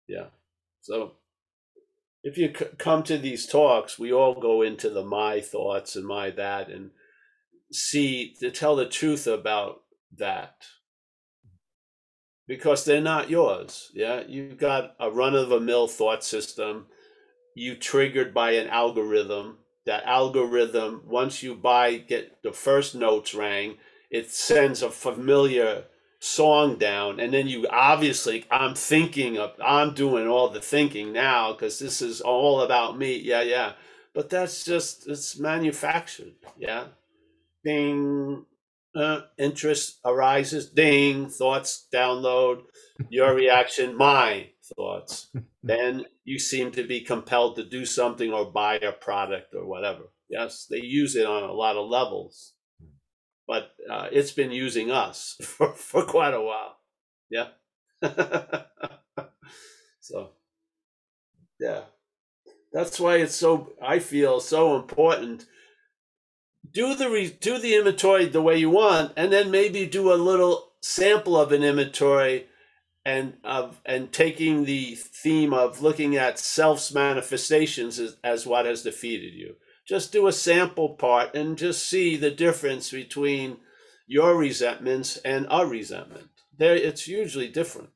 Yeah. So if you c- come to these talks, we all go into the my thoughts and my that and see to tell the truth about that because they're not yours. Yeah, you've got a run of the mill thought system. You triggered by an algorithm. that algorithm once you buy get the first notes rang it sends a familiar song down. And then you obviously i'm thinking of i'm doing all the thinking now because this is all about me. Yeah yeah. But that's just it's manufactured. Yeah. Ding uh, interest arises. Ding thoughts download. Your reaction my thoughts then you seem to be compelled to do something or buy a product or whatever. Yes they use it on a lot of levels but uh, it's been using us for, for quite a while. Yeah. So yeah. That's why it's so i feel so important. Do the re- do the inventory the way you want, and then maybe do a little sample of an inventory, and of and taking the theme of looking at self's manifestations as, as what has defeated you. Just do a sample part and just see the difference between your resentments and our resentment. There, it's usually different.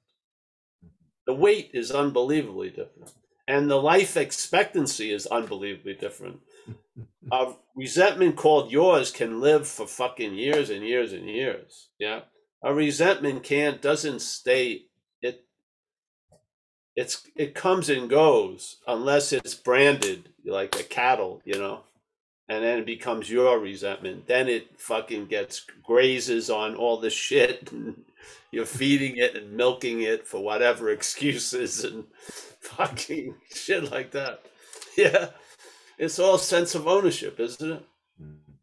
The weight is unbelievably different, and the life expectancy is unbelievably different a resentment called yours can live for fucking years and years and years. Yeah. A resentment can't doesn't stay it's it comes and goes unless it's branded like a cattle, you know. And then it becomes your resentment. Then it fucking gets grazes on all the shit and you're feeding it and milking it for whatever excuses and fucking shit like that. Yeah. It's all sense of ownership, isn't it? Mm-hmm.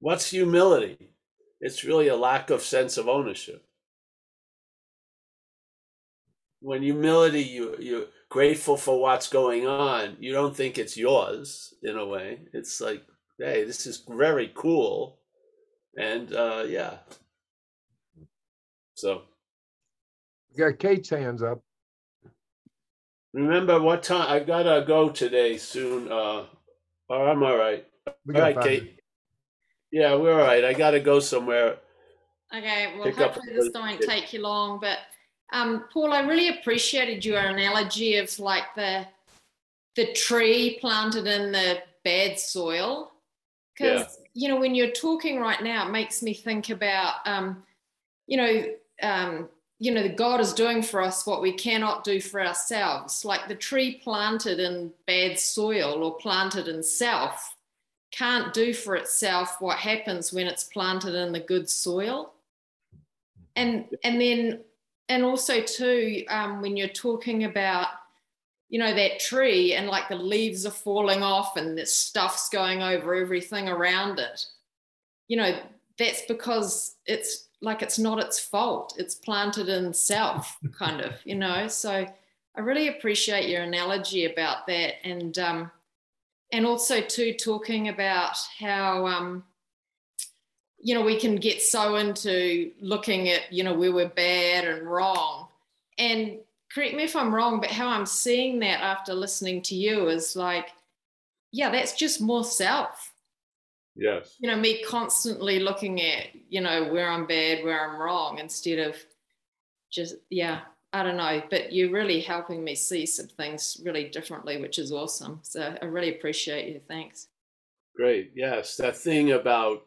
What's humility? It's really a lack of sense of ownership. When humility, you you're grateful for what's going on. You don't think it's yours in a way. It's like, hey, this is very cool, and uh, yeah. So, you got Kate's hands up. Remember what time? I gotta go today soon. Uh, oh, I'm all right. We all right, Kate. Minutes. Yeah, we're all right. I gotta go somewhere. Okay, well, hopefully this don't take you long. But um, Paul, I really appreciated your analogy of like the the tree planted in the bad soil, because yeah. you know when you're talking right now, it makes me think about um, you know um, you know, God is doing for us what we cannot do for ourselves. Like the tree planted in bad soil or planted in self can't do for itself what happens when it's planted in the good soil. And and then and also too, um, when you're talking about you know that tree and like the leaves are falling off and the stuff's going over everything around it you know that's because it's like it's not its fault. It's planted in self, kind of, you know. So I really appreciate your analogy about that, and um, and also too talking about how um, you know we can get so into looking at you know where we're bad and wrong, and correct me if I'm wrong, but how I'm seeing that after listening to you is like, yeah, that's just more self Yes. You know, me constantly looking at, you know, where I'm bad, where I'm wrong, instead of just, yeah, I don't know. But you're really helping me see some things really differently, which is awesome. So I really appreciate you. Thanks. Great. Yes. That thing about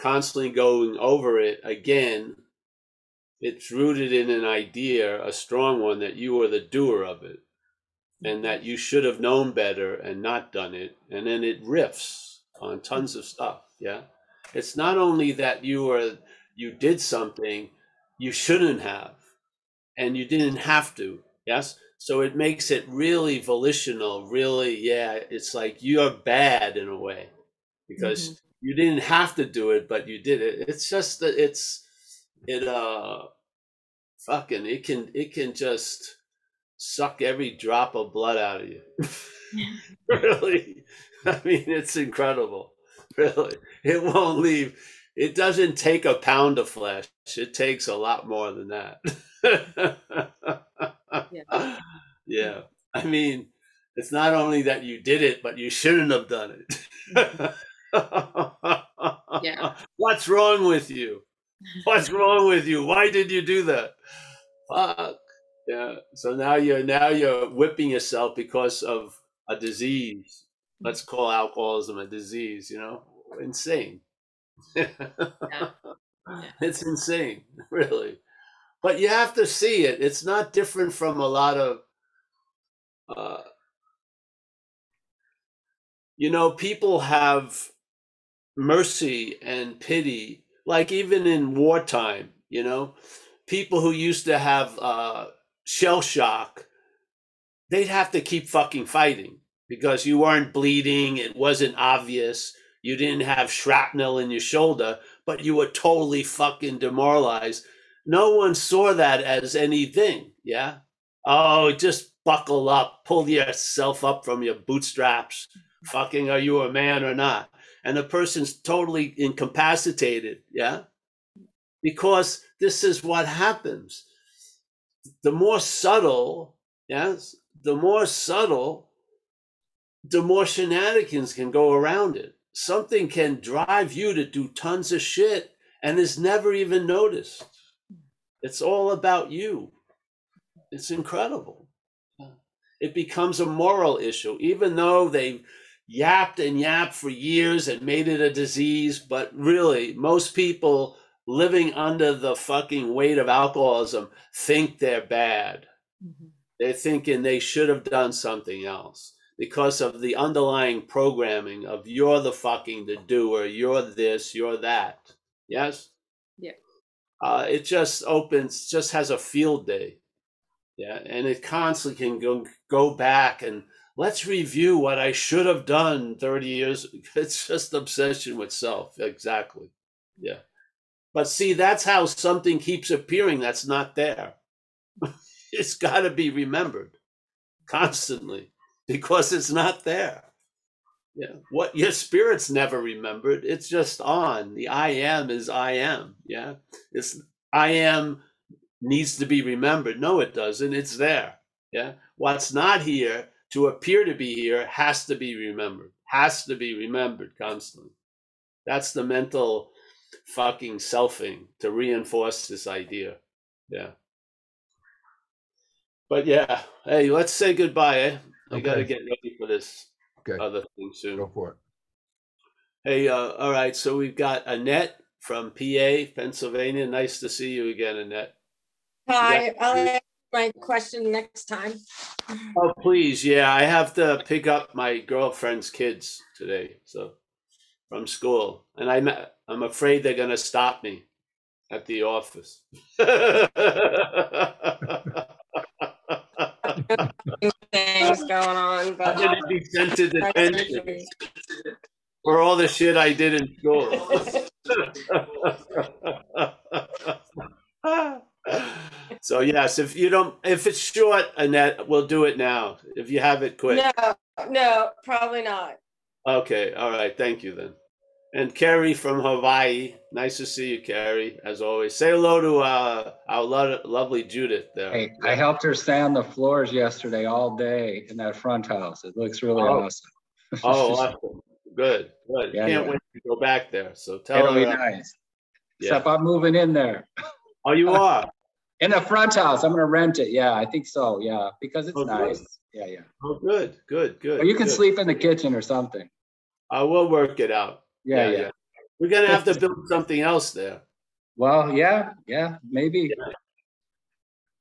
constantly going over it again, it's rooted in an idea, a strong one, that you are the doer of it and mm-hmm. that you should have known better and not done it. And then it riffs on tons of stuff. Yeah. It's not only that you are you did something you shouldn't have and you didn't have to. Yes. So it makes it really volitional, really, yeah, it's like you're bad in a way because mm-hmm. You didn't have to do it, but you did it. It's just that it's it uh fucking it can it can just suck every drop of blood out of you. really. I mean, it's incredible. Really. It won't leave. It doesn't take a pound of flesh. It takes a lot more than that. yeah. yeah. I mean, it's not only that you did it, but you shouldn't have done it. Yeah. What's wrong with you? What's wrong with you? Why did you do that? Fuck. Yeah. So now you're now you're whipping yourself because of a disease let's call alcoholism a disease, you know? Insane. It's insane, really. But you have to see it. It's not different from a lot of, uh, you know, people have mercy and pity, like even in wartime, you know, people who used to have uh, shell shock, they'd have to keep fucking fighting because you weren't bleeding, it wasn't obvious, you didn't have shrapnel in your shoulder, but you were totally fucking demoralized. No one saw that as anything, yeah? Oh, just buckle up, pull yourself up from your bootstraps. Fucking, are you a man or not? And the person's totally incapacitated, yeah? Because this is what happens. The more subtle, yes, the more subtle, the more shenanigans can go around it. Something can drive you to do tons of shit and is never even noticed. It's all about you. It's incredible. It becomes a moral issue, even though they yapped and yapped for years and made it a disease. But really, most people living under the fucking weight of alcoholism think they're bad. Mm-hmm. They're thinking they should have done something else because of the underlying programming of you're the fucking the doer, you're this, you're that. Yes? Yeah. Uh, it just opens, just has a field day. Yeah. And it constantly can go, go back and let's review what I should have done 30 years. It's just obsession with self. Exactly. Yeah. But see, that's how something keeps appearing that's not there. it's got to be remembered constantly because it's not there. Yeah. What your spirit's never remembered. It's just on. The I am is I am. Yeah. It's I am needs to be remembered. No, it doesn't. It's there. Yeah. What's not here to appear to be here has to be remembered. Has to be remembered constantly. That's the mental fucking selfing to reinforce this idea. Yeah. But yeah, hey, let's say goodbye, eh? I okay. got to get ready for this okay. other thing soon. Go for it. Hey, uh, all right. So we've got Annette from PA, Pennsylvania. Nice to see you again, Annette. Hi. I'll ask my question next time. Oh, please. Yeah, I have to pick up my girlfriend's kids today. So from school, and I'm I'm afraid they're gonna stop me at the office. things going on, but I'm gonna be sent to detention for all the shit I did in school. so yes, if you don't, if it's short, Annette, we'll do it now. If you have it quick. No, no, probably not. Okay, all right. Thank you then. And Carrie from Hawaii. Nice to see you, Carrie, as always. Say hello to uh, our lo- lovely Judith there. Hey, I helped her sand the floors yesterday all day in that front house. It looks really oh. awesome. oh, awesome. Good, good. Yeah, Can't yeah. wait to go back there. So tell It'll her. It'll be nice. Yeah. Except I'm moving in there. Oh, you are? In the front house. I'm going to rent it. Yeah, I think so. Yeah, because it's oh, nice. Good. Yeah, yeah. Oh, good, good, good. Or you can good. sleep in the kitchen or something. I will work it out. Yeah, yeah. yeah. We're gonna have to build something else there. Well, yeah, yeah, maybe.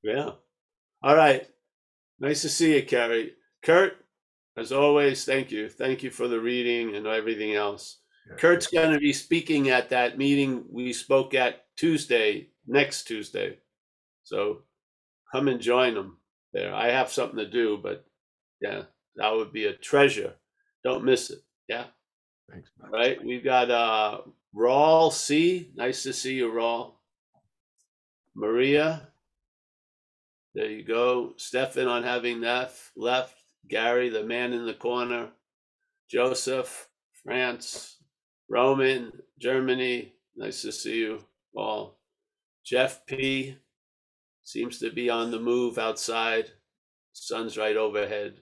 Yeah. yeah. All right. Nice to see you, Carrie. Kurt, as always, thank you. Thank you for the reading and everything else. Yeah. Kurt's going to be speaking at that meeting we spoke at Tuesday, next Tuesday. So come and join them there. I have something to do, but yeah, that would be a treasure. Don't miss it. Yeah. Thanks. Man. Right. We've got uh Rawl C. Nice to see you, Rawl. Maria. There you go. Stefan on having left. Left. Gary, the man in the corner. Joseph, France. Roman, Germany. Nice to see you all. Jeff P. Seems to be on the move outside. Sun's right overhead.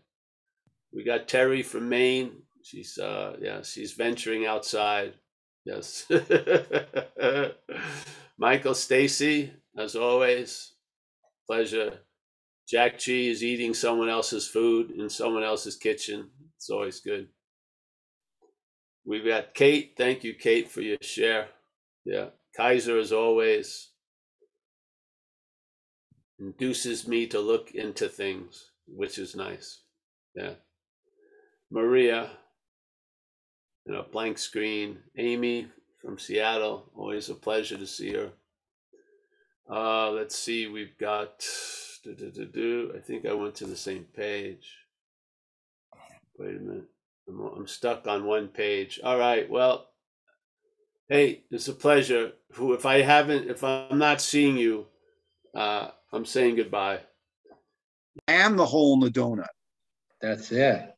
We got Terry from Maine. She's uh yeah, she's venturing outside. Yes. Michael Stacy, as always, pleasure. Jack G is eating someone else's food in someone else's kitchen. It's always good. We've got Kate. Thank you, Kate, for your share. Yeah. Kaiser, as always, induces me to look into things, which is nice. Yeah. Maria, you know, blank screen. Amy from Seattle, always a pleasure to see her. Uh, let's see, we've got. do, do, do. I think I went to the same page. Wait a minute. I'm, I'm stuck on one page. All right. Well, hey, it's a pleasure. Who, if I haven't, if I'm not seeing you, uh, I'm saying goodbye. I am the hole in the donut. That's it.